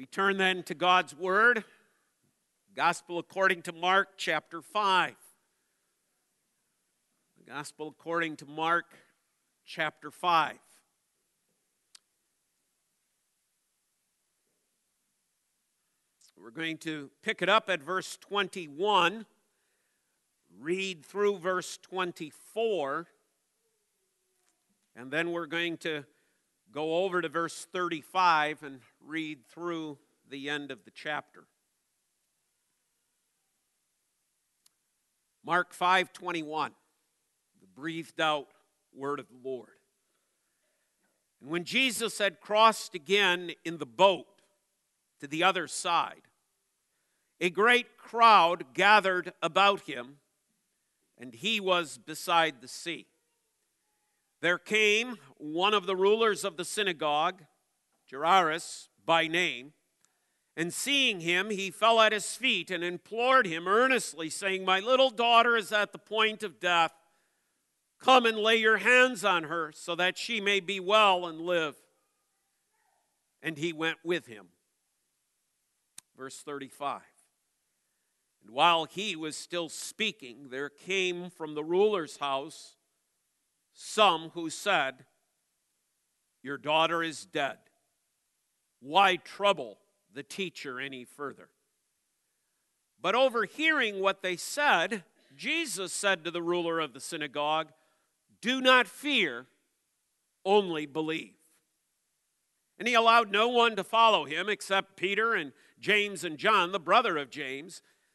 We turn then to God's Word, Gospel according to Mark chapter 5. The Gospel according to Mark chapter 5. We're going to pick it up at verse 21, read through verse 24, and then we're going to go over to verse 35 and read through the end of the chapter. Mark 5:21 the breathed out word of the Lord. And when Jesus had crossed again in the boat to the other side, a great crowd gathered about him, and he was beside the sea. There came one of the rulers of the synagogue, Jairus by name, and seeing him, he fell at his feet and implored him earnestly, saying, My little daughter is at the point of death. Come and lay your hands on her so that she may be well and live. And he went with him. Verse 35. And while he was still speaking, there came from the ruler's house some who said, Your daughter is dead. Why trouble the teacher any further? But overhearing what they said, Jesus said to the ruler of the synagogue, Do not fear, only believe. And he allowed no one to follow him except Peter and James and John, the brother of James.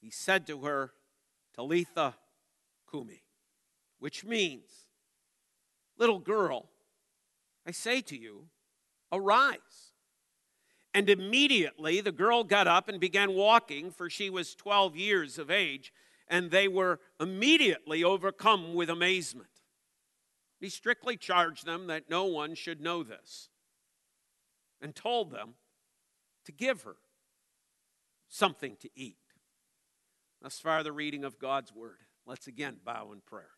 he said to her, Talitha Cumi, which means, Little girl, I say to you, arise. And immediately the girl got up and began walking, for she was 12 years of age, and they were immediately overcome with amazement. He strictly charged them that no one should know this, and told them to give her something to eat. Thus far, the reading of God's Word. Let's again bow in prayer.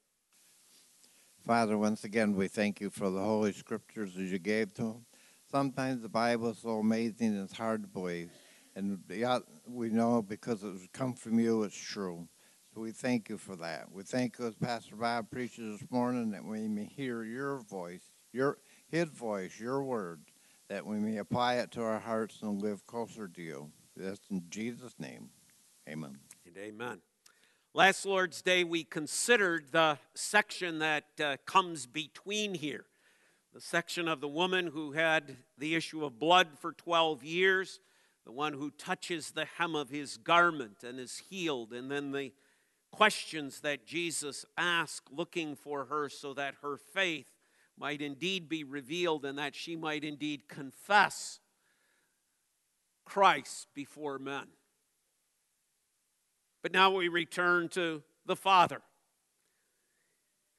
Father, once again, we thank you for the Holy Scriptures as you gave to them. Sometimes the Bible is so amazing it's hard to believe. And yet we know because it's come from you, it's true. So we thank you for that. We thank you as Pastor Bob preaches this morning that we may hear your voice, your his voice, your word, that we may apply it to our hearts and live closer to you. That's in Jesus' name. Amen amen. Last Lord's Day, we considered the section that uh, comes between here the section of the woman who had the issue of blood for 12 years, the one who touches the hem of his garment and is healed, and then the questions that Jesus asked, looking for her so that her faith might indeed be revealed and that she might indeed confess Christ before men. But now we return to the Father.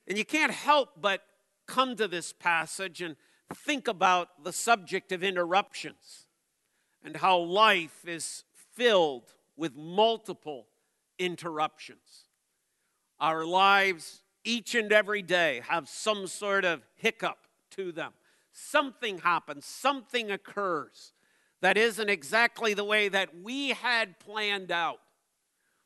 And you can't help but come to this passage and think about the subject of interruptions and how life is filled with multiple interruptions. Our lives, each and every day, have some sort of hiccup to them. Something happens, something occurs that isn't exactly the way that we had planned out.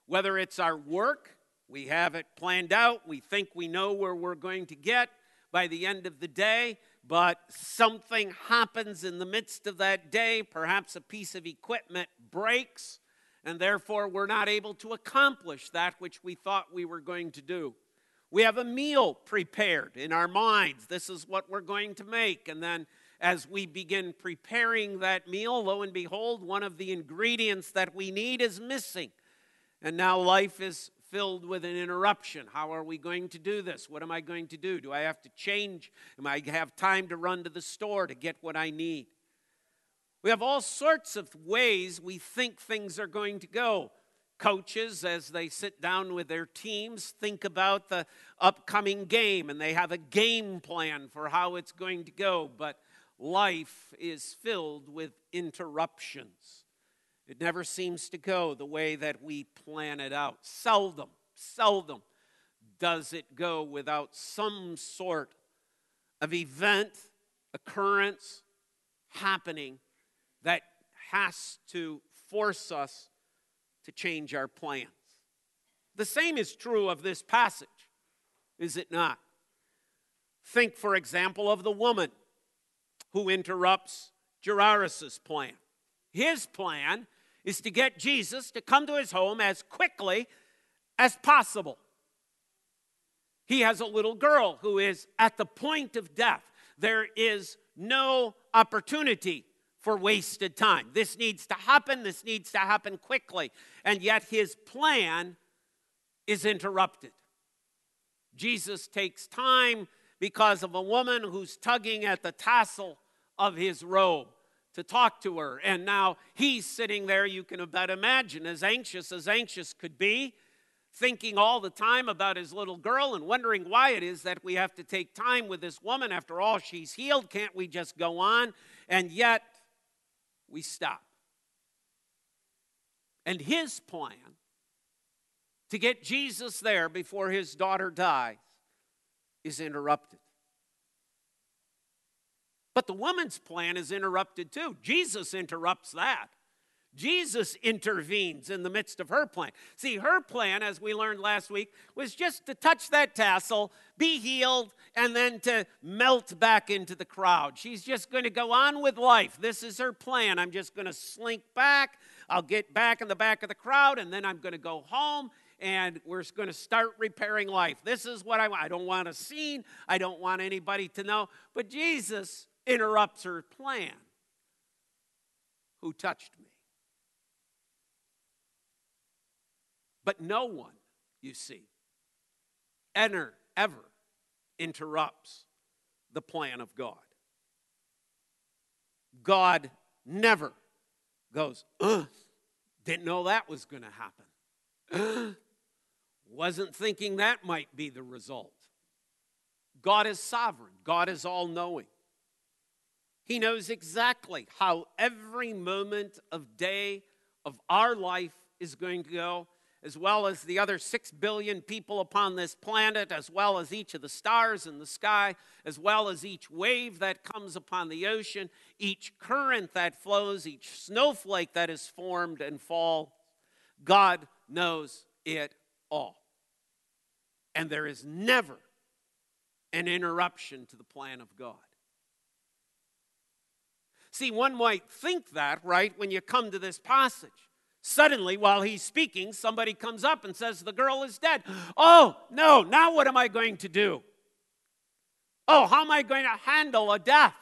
Whether it's our work, we have it planned out, we think we know where we're going to get by the end of the day, but something happens in the midst of that day. Perhaps a piece of equipment breaks, and therefore we're not able to accomplish that which we thought we were going to do. We have a meal prepared in our minds. This is what we're going to make. And then as we begin preparing that meal, lo and behold, one of the ingredients that we need is missing. And now life is filled with an interruption. How are we going to do this? What am I going to do? Do I have to change? Am I have time to run to the store to get what I need? We have all sorts of ways we think things are going to go. Coaches, as they sit down with their teams, think about the upcoming game and they have a game plan for how it's going to go. But life is filled with interruptions. It never seems to go the way that we plan it out. Seldom, seldom does it go without some sort of event, occurrence happening that has to force us to change our plans. The same is true of this passage, is it not? Think, for example, of the woman who interrupts Jairus' plan. His plan is to get Jesus to come to his home as quickly as possible. He has a little girl who is at the point of death. There is no opportunity for wasted time. This needs to happen, this needs to happen quickly. And yet his plan is interrupted. Jesus takes time because of a woman who's tugging at the tassel of his robe to talk to her. And now he's sitting there, you can about imagine, as anxious as anxious could be, thinking all the time about his little girl and wondering why it is that we have to take time with this woman. After all, she's healed. Can't we just go on? And yet, we stop. And his plan to get Jesus there before his daughter dies is interrupted. But the woman's plan is interrupted too. Jesus interrupts that. Jesus intervenes in the midst of her plan. See, her plan, as we learned last week, was just to touch that tassel, be healed, and then to melt back into the crowd. She's just going to go on with life. This is her plan. I'm just going to slink back. I'll get back in the back of the crowd, and then I'm going to go home and we're going to start repairing life. This is what I want. I don't want a scene. I don't want anybody to know. But Jesus interrupts her plan. Who touched me? But no one, you see, ever, ever interrupts the plan of God. God never goes, didn't know that was going to happen. Wasn't thinking that might be the result. God is sovereign, God is all knowing. He knows exactly how every moment of day of our life is going to go as well as the other six billion people upon this planet, as well as each of the stars in the sky, as well as each wave that comes upon the ocean, each current that flows, each snowflake that is formed and falls. God knows it all. And there is never an interruption to the plan of God. See, one might think that, right, when you come to this passage. Suddenly, while he's speaking, somebody comes up and says, The girl is dead. Oh, no, now what am I going to do? Oh, how am I going to handle a death?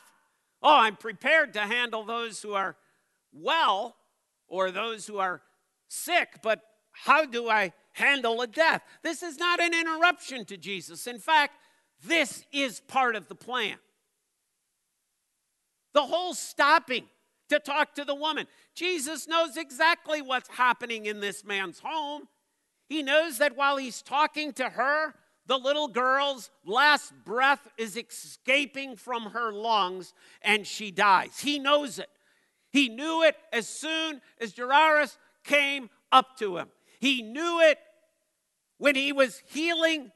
Oh, I'm prepared to handle those who are well or those who are sick, but how do I handle a death? This is not an interruption to Jesus. In fact, this is part of the plan. The whole stopping to talk to the woman. Jesus knows exactly what's happening in this man's home. He knows that while he's talking to her, the little girl's last breath is escaping from her lungs and she dies. He knows it. He knew it as soon as Jairus came up to him. He knew it when he was healing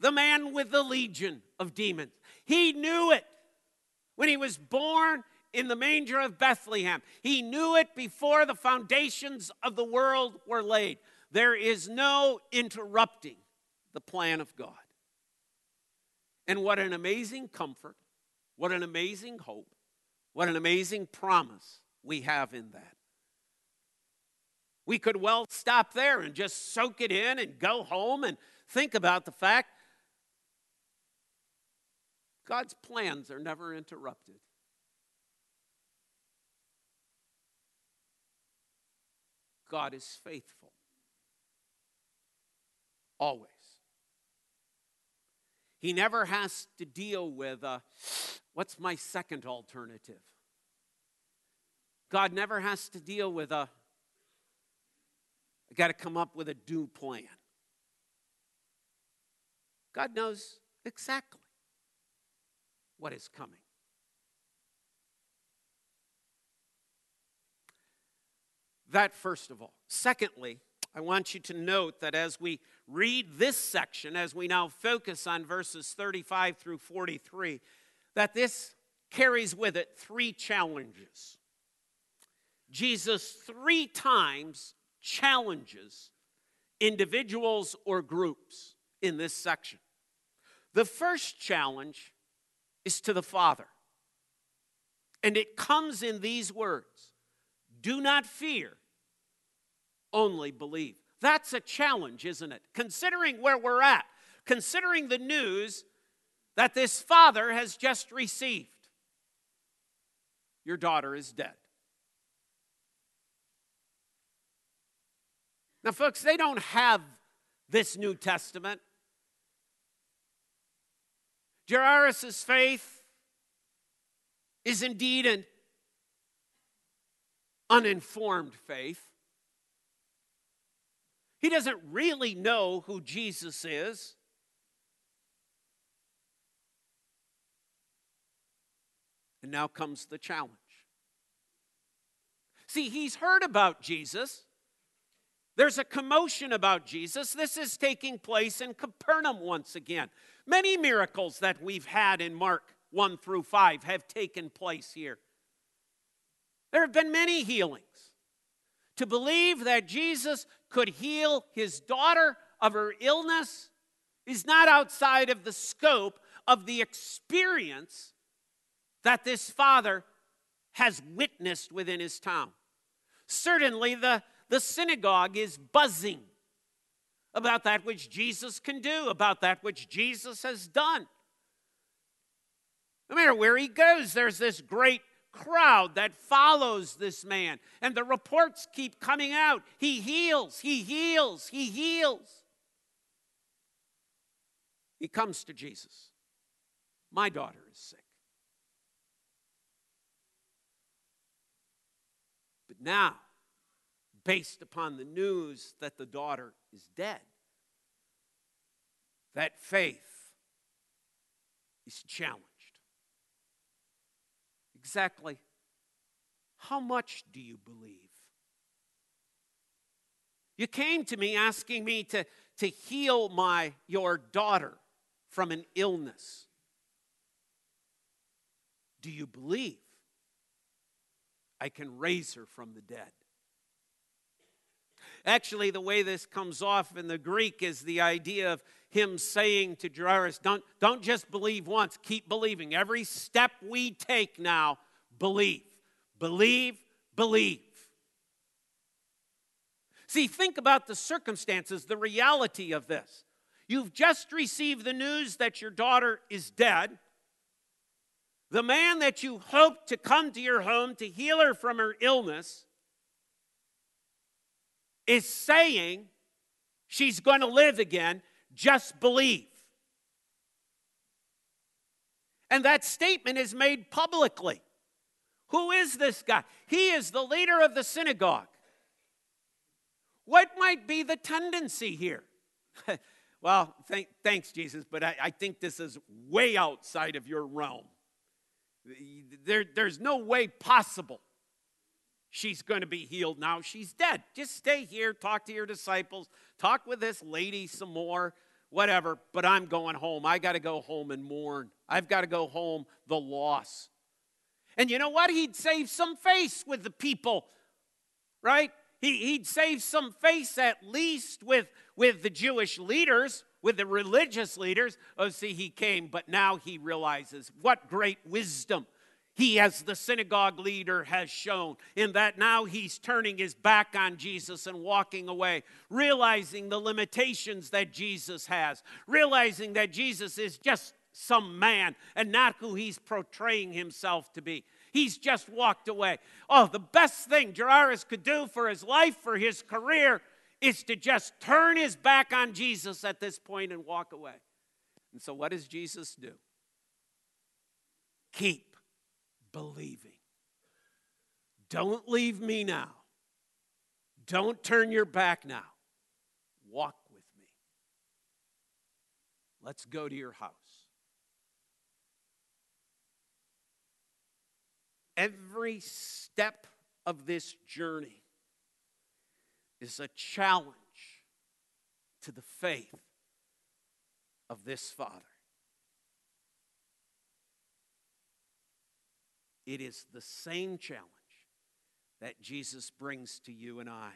the man with the legion of demons. He knew it when he was born in the manger of Bethlehem. He knew it before the foundations of the world were laid. There is no interrupting the plan of God. And what an amazing comfort, what an amazing hope, what an amazing promise we have in that. We could well stop there and just soak it in and go home and think about the fact God's plans are never interrupted. God is faithful. Always. He never has to deal with uh, what's my second alternative? God never has to deal with a, I got to come up with a do plan. God knows exactly what is coming. That, first of all. Secondly, I want you to note that as we read this section, as we now focus on verses 35 through 43, that this carries with it three challenges. Jesus three times challenges individuals or groups in this section. The first challenge is to the Father, and it comes in these words Do not fear, only believe. That's a challenge, isn't it? Considering where we're at, considering the news that this father has just received. Your daughter is dead. Now, folks, they don't have this New Testament. Jairus' faith is indeed an uninformed faith. He doesn't really know who Jesus is. And now comes the challenge. See, he's heard about Jesus. There's a commotion about Jesus. This is taking place in Capernaum once again. Many miracles that we've had in Mark 1 through 5 have taken place here. There have been many healings. To believe that Jesus could heal his daughter of her illness is not outside of the scope of the experience that this father has witnessed within his town. Certainly, the, the synagogue is buzzing about that which Jesus can do, about that which Jesus has done. No matter where he goes, there's this great crowd that follows this man. And the reports keep coming out. He heals, he heals, he heals. He comes to Jesus. My daughter is sick. But now, based upon the news that the daughter is dead, that faith is challenged exactly how much do you believe? You came to me asking me to, to heal my your daughter from an illness. Do you believe I can raise her from the dead? Actually, the way this comes off in the Greek is the idea of him saying to Jairus, don't, don't just believe once, keep believing. Every step we take now, believe. Believe, believe. See, think about the circumstances, the reality of this. You've just received the news that your daughter is dead. The man that you hoped to come to your home to heal her from her illness is saying she's going to live again. Just believe. And that statement is made publicly. Who is this guy? He is the leader of the synagogue. What might be the tendency here? well, thank, thanks, Jesus, but I, I, think this is way outside of your realm. There, there's no way possible she's going to be healed now. She's dead. Just stay here, talk to your disciples, talk with this lady some more, whatever. But I'm going home. I got to go home and mourn. I've got to go home the loss. And you know what? He'd save some face with the people, right? He, would save some face at least with, with the Jewish leaders, with the religious leaders. Oh, see, he came, but now he realizes what great wisdom he, as the synagogue leader, has shown in that now he's turning his back on Jesus and walking away, realizing the limitations that Jesus has, realizing that Jesus is just some man and not who he's portraying himself to be. He's just walked away. Oh, the best thing Jairus could do for his life, for his career, is to just turn his back on Jesus at this point and walk away. And so, what does Jesus do? Keep believing. Don't leave me now. Don't turn your back now. Walk with me. Let's go to your house. Every step of this journey is a challenge to the faith of this Father. It is the same challenge that Jesus brings to you and I.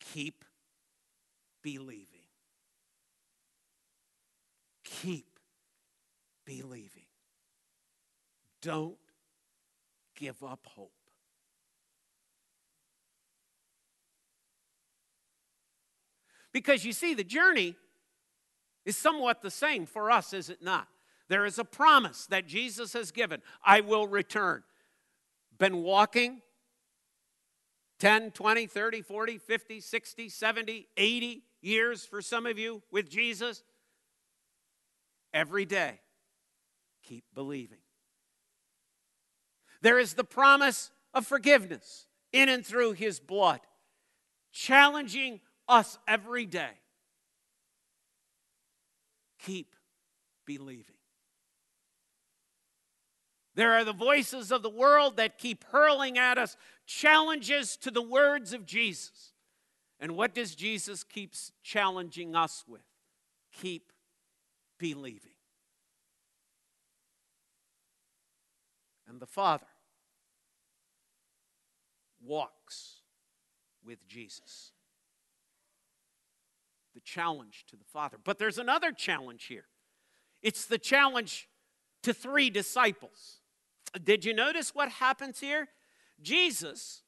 Keep believing. Keep believing. Don't give up hope. Because you see, the journey is somewhat the same for us, is it not? There is a promise that Jesus has given I will return. Been walking 10, 20, 30, 40, 50, 60, 70, 80 years for some of you with Jesus. Every day, keep believing. There is the promise of forgiveness in and through his blood, challenging us every day. Keep believing. There are the voices of the world that keep hurling at us challenges to the words of Jesus. And what does Jesus keep challenging us with? Keep believing. And the Father walks with Jesus. The challenge to the Father. But there's another challenge here it's the challenge to three disciples. Did you notice what happens here? Jesus,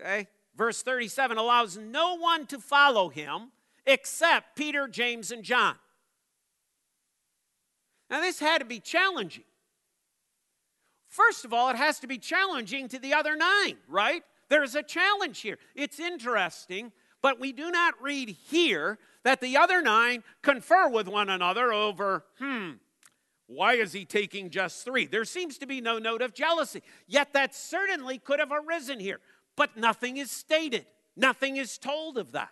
okay, verse 37 allows no one to follow him except Peter, James, and John. Now, this had to be challenging First of all, it has to be challenging to the other nine, right? There's a challenge here. It's interesting, but we do not read here that the other nine confer with one another over, hmm, why is he taking just three? There seems to be no note of jealousy. Yet that certainly could have arisen here, but nothing is stated, nothing is told of that.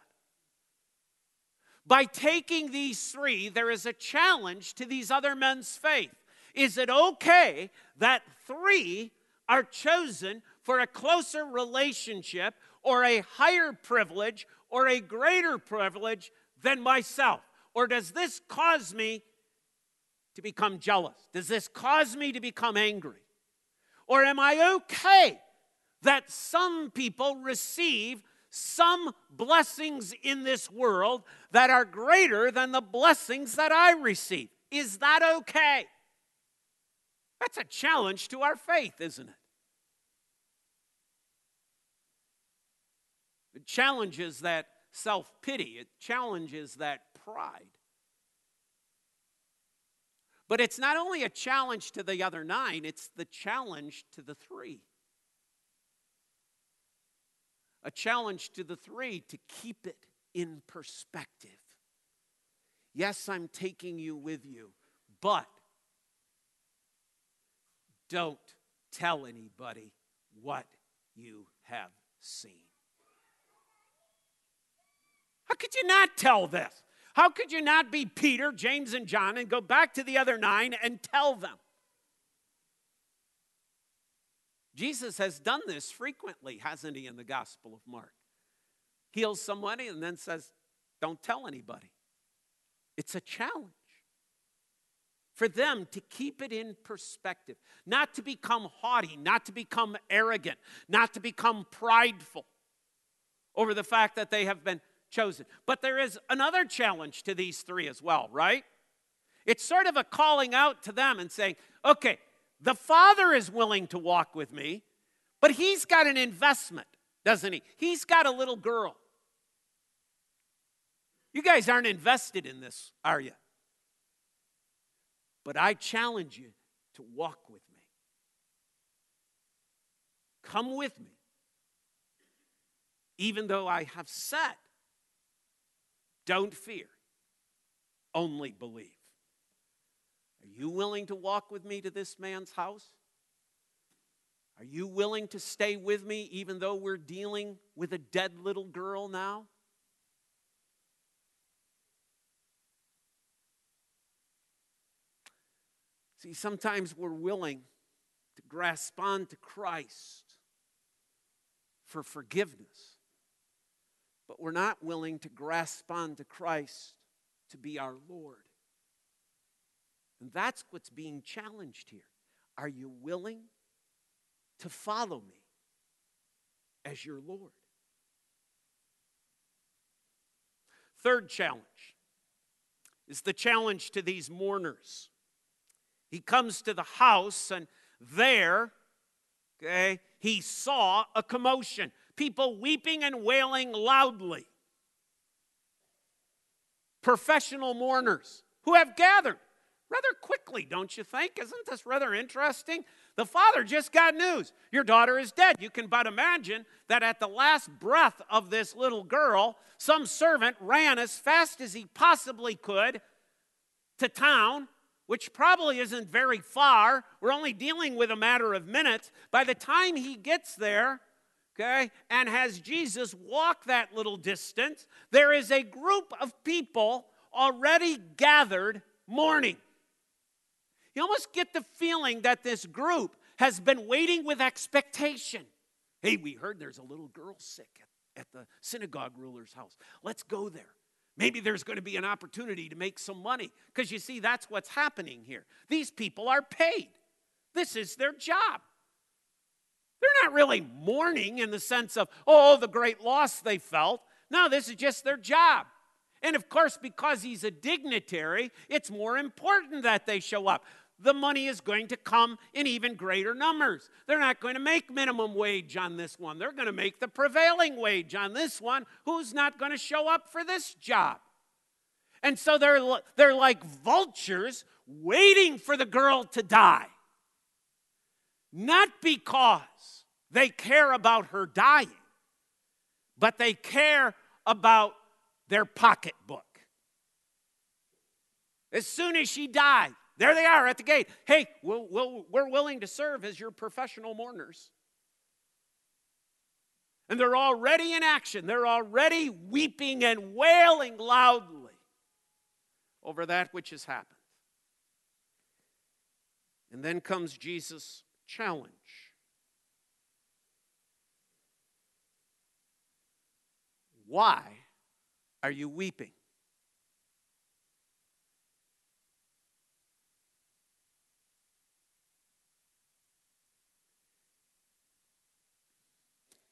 By taking these three, there is a challenge to these other men's faith. Is it okay that three are chosen for a closer relationship or a higher privilege or a greater privilege than myself? Or does this cause me to become jealous? Does this cause me to become angry? Or am I okay that some people receive some blessings in this world that are greater than the blessings that I receive? Is that okay? That's a challenge to our faith, isn't it? It challenges that self pity, it challenges that pride. But it's not only a challenge to the other nine, it's the challenge to the three. A challenge to the three to keep it in perspective. Yes, I'm taking you with you, but don't tell anybody what you have seen. How could you not tell this? How could you not be Peter, James, and John and go back to the other nine and tell them? Jesus has done this frequently, hasn't he, in the Gospel of Mark? Heals somebody and then says, Don't tell anybody. It's a challenge for them to keep it in perspective, not to become haughty, not to become arrogant, not to become prideful over the fact that they have been chosen. But there is another challenge to these three as well, right? It's sort of a calling out to them and saying, okay, the Father is willing to walk with me, but he's got an investment, doesn't he? He's got a little girl. You guys aren't invested in this, are you? But I challenge you to walk with me. Come with me. Even though I have said, don't fear, only believe. Are you willing to walk with me to this man's house? Are you willing to stay with me even though we're dealing with a dead little girl now? See, sometimes we're willing to grasp on to Christ for forgiveness, but we're not willing to grasp on to Christ to be our Lord. And that's what's being challenged here. Are you willing to follow me as your Lord? Third challenge is the challenge to these mourners. He comes to the house, and there, okay, he saw a commotion people weeping and wailing loudly. Professional mourners who have gathered rather quickly, don't you think? Isn't this rather interesting? The father just got news. Your daughter is dead. You can but imagine that at the last breath of this little girl, some servant ran as fast as he possibly could to town which probably isn't very far. We're only dealing with a matter of minutes. By the time he gets there, okay, and has Jesus walk that little distance, there is a group of people already gathered mourning. You almost get the feeling that this group has been waiting with expectation. Hey, we heard there's a little girl sick at, at the synagogue ruler's house. Let's go there. Maybe there's going to be an opportunity to make some money. Because you see, that's what's happening here. These people are paid, this is their job. They're not really mourning in the sense of, oh, the great loss they felt. No, this is just their job. And of course, because he's a dignitary, it's more important that they show up the money is going to come in even greater numbers. They're not going to make minimum wage on this one. They're going to make the prevailing wage on this one. Who's not going to show up for this job? And so they're, they're like vultures waiting for the girl to die. Not because they care about her dying, but they care about their pocketbook. As soon as she died, there they are at the gate. Hey, we'll, we'll, we're willing to serve as your professional mourners. And they're already in action. They're already weeping and wailing loudly over that which has happened. And then comes Jesus' challenge. Why are you weeping?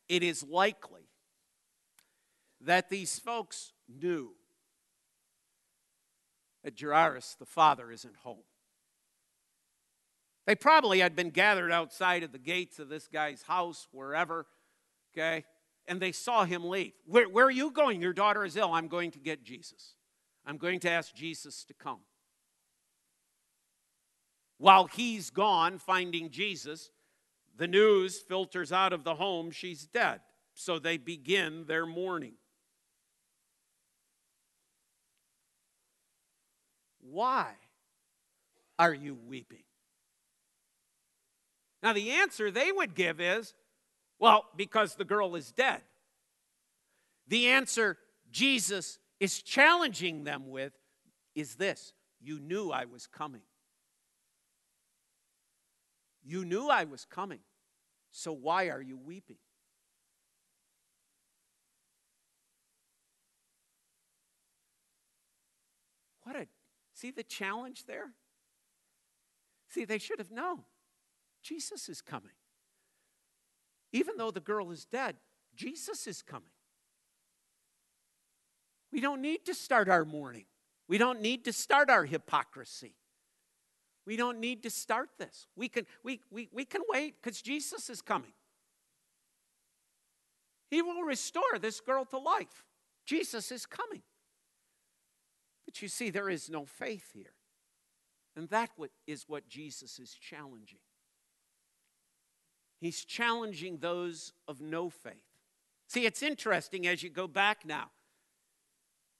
it is likely that these folks knew that Jairus, the father, isn't home. They probably had been gathered outside of the gates of this guy's house, wherever, okay? And they saw him leave. Where, where are you going? Your daughter is ill. I'm going to get Jesus. I'm going to ask Jesus to come. While he's gone finding Jesus, the news filters out of the home she's dead. So they begin their mourning. Why are you weeping? Now, the answer they would give is well, because the girl is dead. The answer Jesus is challenging them with is this You knew I was coming. You knew I was coming, so why are you weeping? What a, see the challenge there? See, they should have known Jesus is coming. Even though the girl is dead, Jesus is coming. We don't need to start our mourning. We don't need to start our hypocrisy. We don't need to start this. We can, we, we, we can wait because Jesus is coming. He will restore this girl to life. Jesus is coming. But you see, there is no faith here. And that is what Jesus is challenging. He's challenging those of no faith. See, it's interesting as you go back now.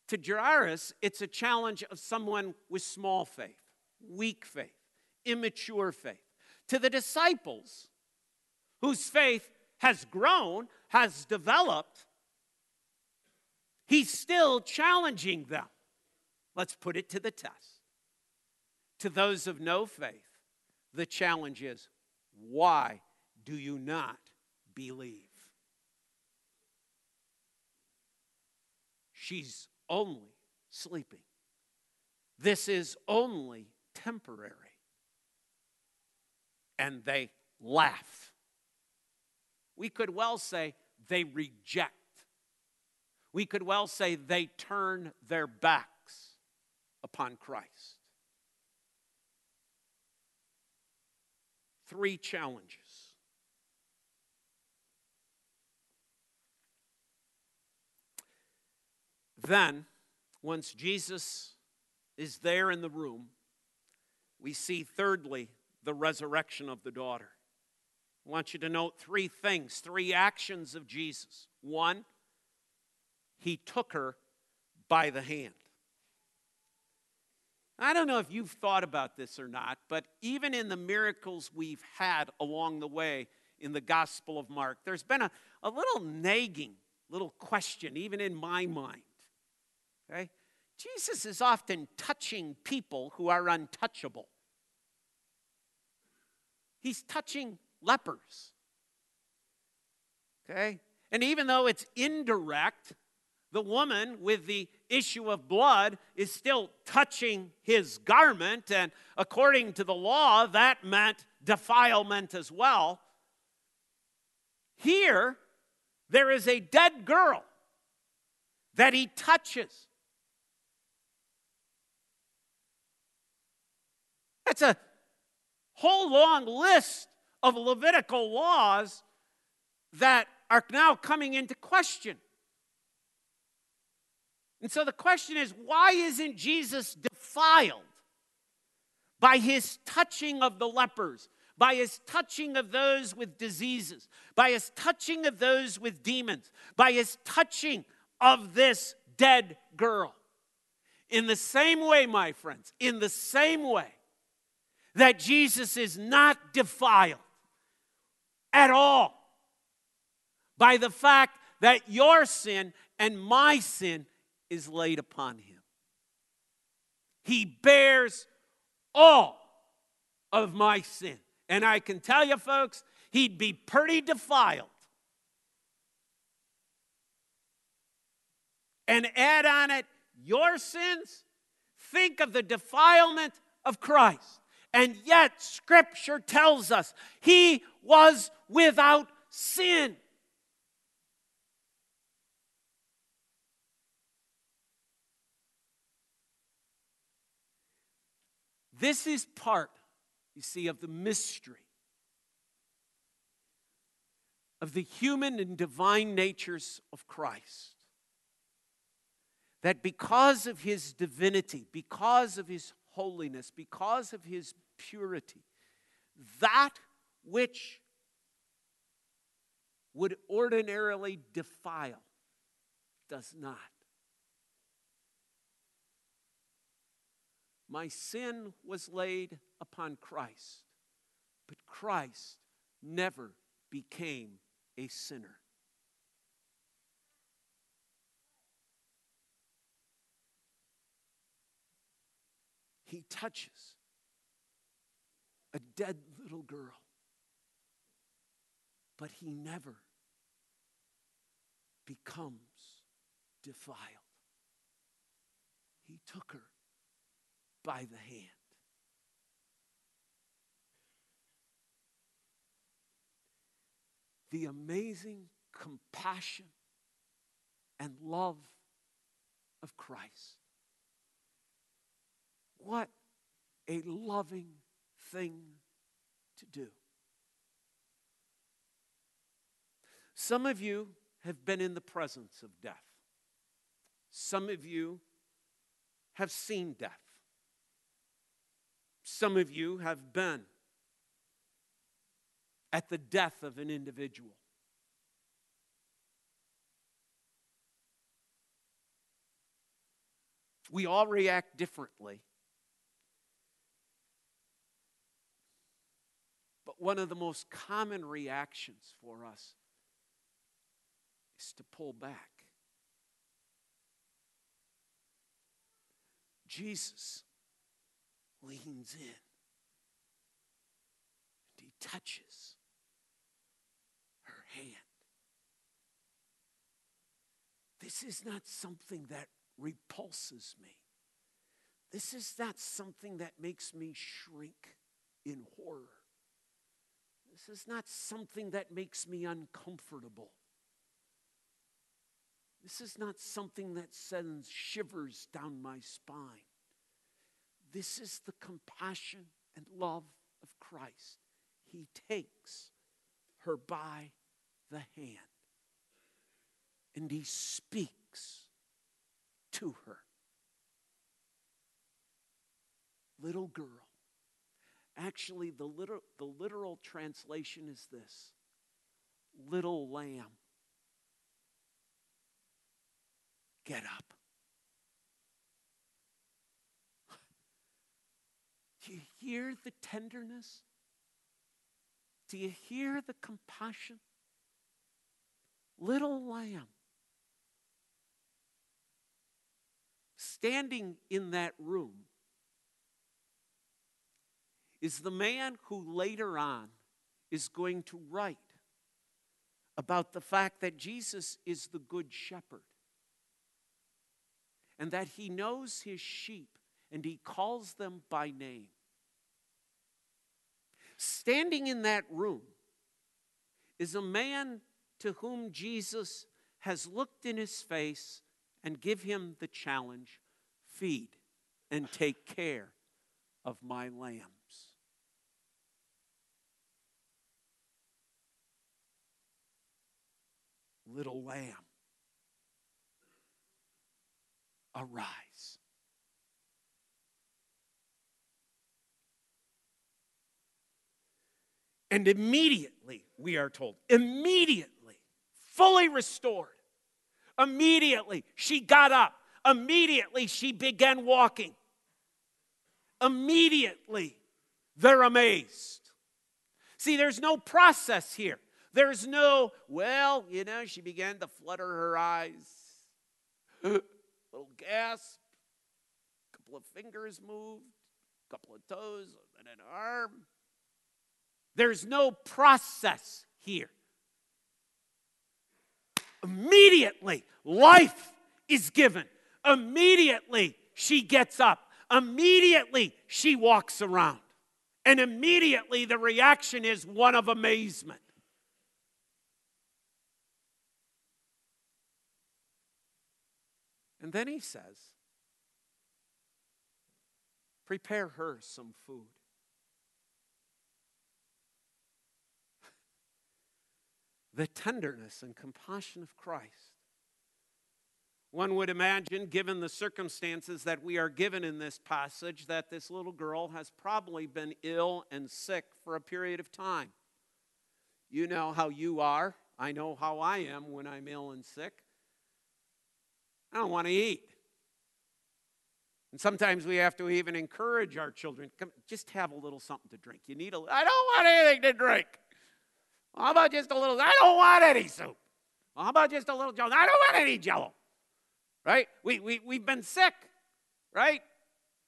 To Jairus, it's a challenge of someone with small faith weak faith, immature faith. To the disciples whose faith has grown, has developed, he's still challenging them. Let's put it to the test. To those of no faith, the challenge is why do you not believe? She's only sleeping. This is only temporary. And they laugh. We could well say they reject. We could well say they turn their backs upon Christ. Three challenges. Then, once Jesus is there in the room, we see thirdly the resurrection of the daughter. I want you to note three things, three actions of Jesus. One, he took her by the hand. I don't know if you've thought about this or not, but even in the miracles we've had along the way in the Gospel of Mark, there's been a, a little nagging, little question, even in my mind. Okay? Jesus is often touching people who are untouchable. He's touching lepers. Okay? And even though it's indirect, the woman with the issue of blood is still touching his garment. And according to the law, that meant defilement as well. Here, there is a dead girl that he touches. That's a whole long list of Levitical laws that are now coming into question. And so the question is why isn't Jesus defiled by his touching of the lepers, by his touching of those with diseases, by his touching of those with demons, by his touching of this dead girl? In the same way, my friends, in the same way, that Jesus is not defiled at all by the fact that your sin and my sin is laid upon him. He bears all of my sin. And I can tell you, folks, he'd be pretty defiled. And add on it your sins. Think of the defilement of Christ. And yet, Scripture tells us he was without sin. This is part, you see, of the mystery of the human and divine natures of Christ. That because of his divinity, because of his holiness, because of his purity. That which would ordinarily defile does not. My sin was laid upon Christ, but Christ never became a sinner. He touches a dead little girl. But he never becomes defiled. He took her by the hand. The amazing compassion and love of Christ. What a loving thing to do. Some of you have been in the presence of death. Some of you have seen death. Some of you have been at the death of an individual. We all react differently one of the most common reactions for us is to pull back. Jesus leans in and he touches her hand. This is not something that repulses me. This is not something that makes me shrink in horror. This is not something that makes me uncomfortable. This is not something that sends shivers down my spine. This is the compassion and love of Christ. He takes her by the hand and he speaks to her. Little girl. Actually, the literal, the literal translation is this little lamb. Get up. Do you hear the tenderness? Do you hear the compassion? Little lamb. Standing in that room is the man who later on is going to write about the fact that Jesus is the good shepherd and that he knows his sheep and he calls them by name. Standing in that room is a man to whom Jesus has looked in his face and give him the challenge feed and take care of my lambs. Little lamb, arise. And immediately, we are told, immediately, fully restored. Immediately, she got up. Immediately, she began walking. Immediately, they're amazed. See, there's no process here. There's no, well, you know, she began to flutter her eyes. Little gasp. A couple of fingers moved, a couple of toes, and an arm. There's no process here. Immediately, life is given. Immediately, she gets up. Immediately, she walks around. And immediately, the reaction is one of amazement. And then he says, Prepare her some food. the tenderness and compassion of Christ. One would imagine, given the circumstances that we are given in this passage, that this little girl has probably been ill and sick for a period of time. You know how you are. I know how I am when I'm ill and sick. I don't want to eat. And sometimes we have to even encourage our children come, just have a little something to drink. You need a, I don't want anything to drink. How about just a little? I don't want any soup. How about just a little jello? I don't want any jello. Right? We, we, we've been sick, right?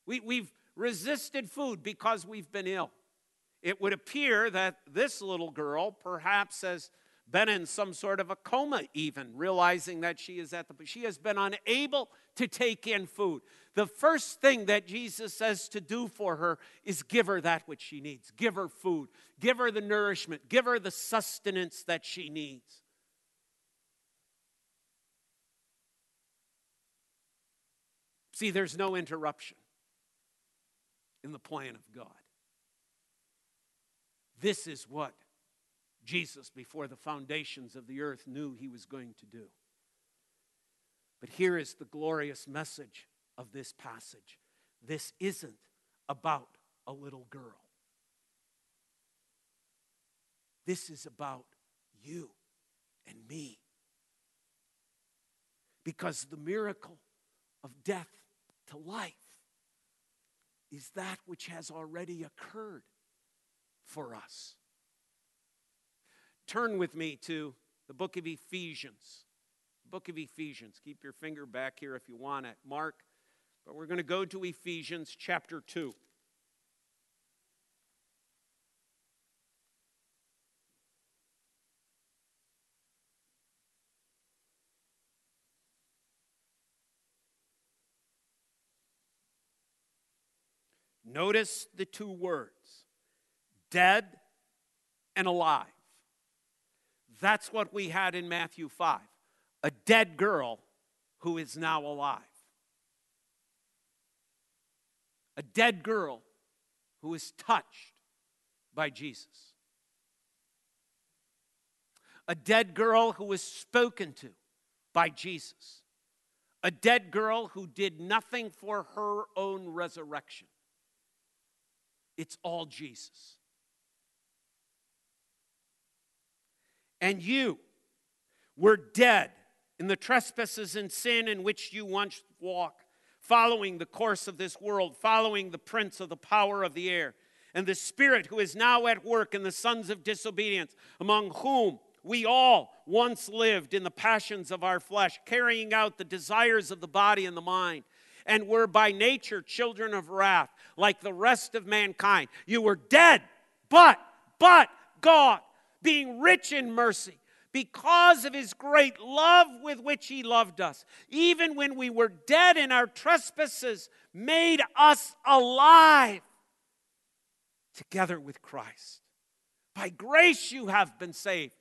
We, we've resisted food because we've been ill. It would appear that this little girl perhaps has been in some sort of a coma, even realizing that she is at the, she has been unable to take in food. The first thing that Jesus says to do for her is give her that which she needs, give her food, give her the nourishment, give her the sustenance that she needs. See, there's no interruption in the plan of God. This is what Jesus, before the foundations of the earth, knew he was going to do. But here is the glorious message of this passage this isn't about a little girl, this is about you and me. Because the miracle of death to life is that which has already occurred for us. Turn with me to the book of Ephesians. Book of Ephesians. Keep your finger back here if you want it. Mark. But we're going to go to Ephesians chapter 2. Notice the two words dead and alive. That's what we had in Matthew 5 a dead girl who is now alive. A dead girl who is touched by Jesus. A dead girl who was spoken to by Jesus. A dead girl who did nothing for her own resurrection. It's all Jesus. And you were dead in the trespasses and sin in which you once walked, following the course of this world, following the prince of the power of the air, and the spirit who is now at work in the sons of disobedience, among whom we all once lived in the passions of our flesh, carrying out the desires of the body and the mind and were by nature children of wrath, like the rest of mankind. You were dead, but, but God, being rich in mercy, because of his great love with which he loved us, even when we were dead in our trespasses, made us alive together with Christ. By grace you have been saved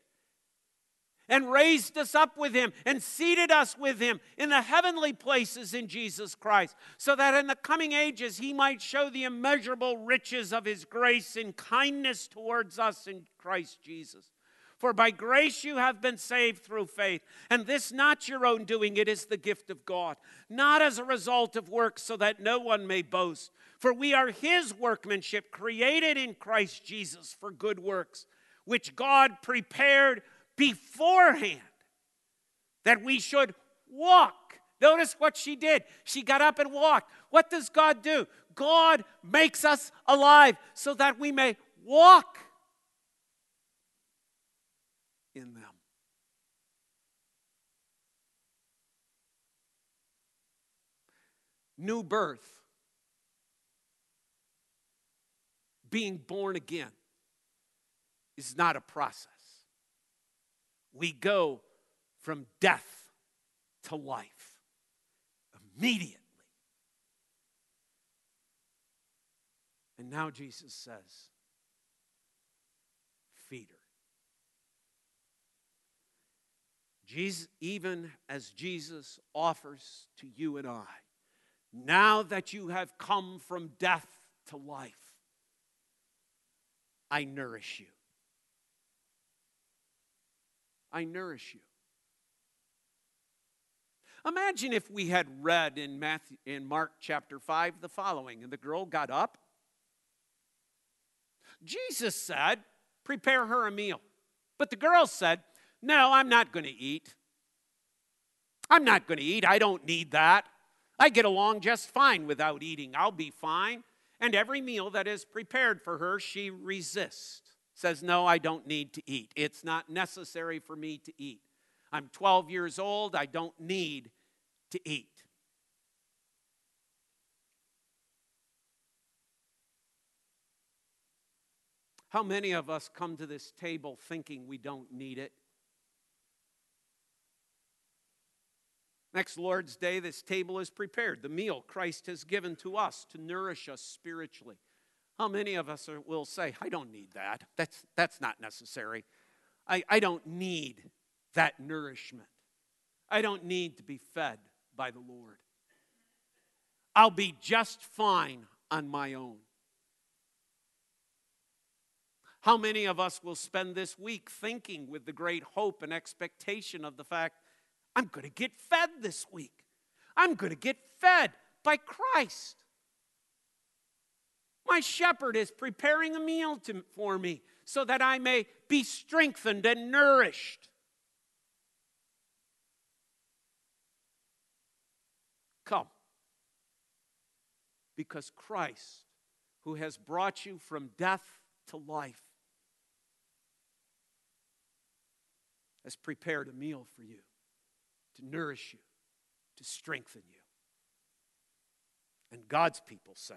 and raised us up with him and seated us with him in the heavenly places in Jesus Christ, so that in the coming ages he might show the immeasurable riches of his grace and kindness towards us in Christ Jesus. For by grace you have been saved through faith, and this not your own doing, it is the gift of God, not as a result of works, so that no one may boast. For we are his workmanship, created in Christ Jesus for good works, which God prepared beforehand that we should walk. Notice what she did. She got up and walked. What does God do? God makes us alive so that we may walk in them. New birth, being born again, is not a process we go from death to life immediately. And now Jesus says, Feed her. Jesus, even as Jesus offers to you and I, now that you have come from death to life, I nourish you. I nourish you. Imagine if we had read in Matthew in Mark chapter 5 the following and the girl got up. Jesus said, "Prepare her a meal." But the girl said, "No, I'm not going to eat. I'm not going to eat. I don't need that. I get along just fine without eating. I'll be fine." And every meal that is prepared for her, she resists says, No, I don't need to eat. It's not necessary for me to eat. I'm 12 years old. I don't need to eat. How many of us come to this table thinking we don't need it? Next Lord's Day, this table is prepared. The meal Christ has given to us to nourish us spiritually. How many of us are, will say, I don't need that? That's, that's not necessary. I, I don't need that nourishment. I don't need to be fed by the Lord. I'll be just fine on my own. How many of us will spend this week thinking with the great hope and expectation of the fact, I'm going to get fed this week? I'm going to get fed by Christ. My shepherd is preparing a meal to, for me so that I may be strengthened and nourished. Come. Because Christ, who has brought you from death to life, has prepared a meal for you to nourish you, to strengthen you. And God's people say,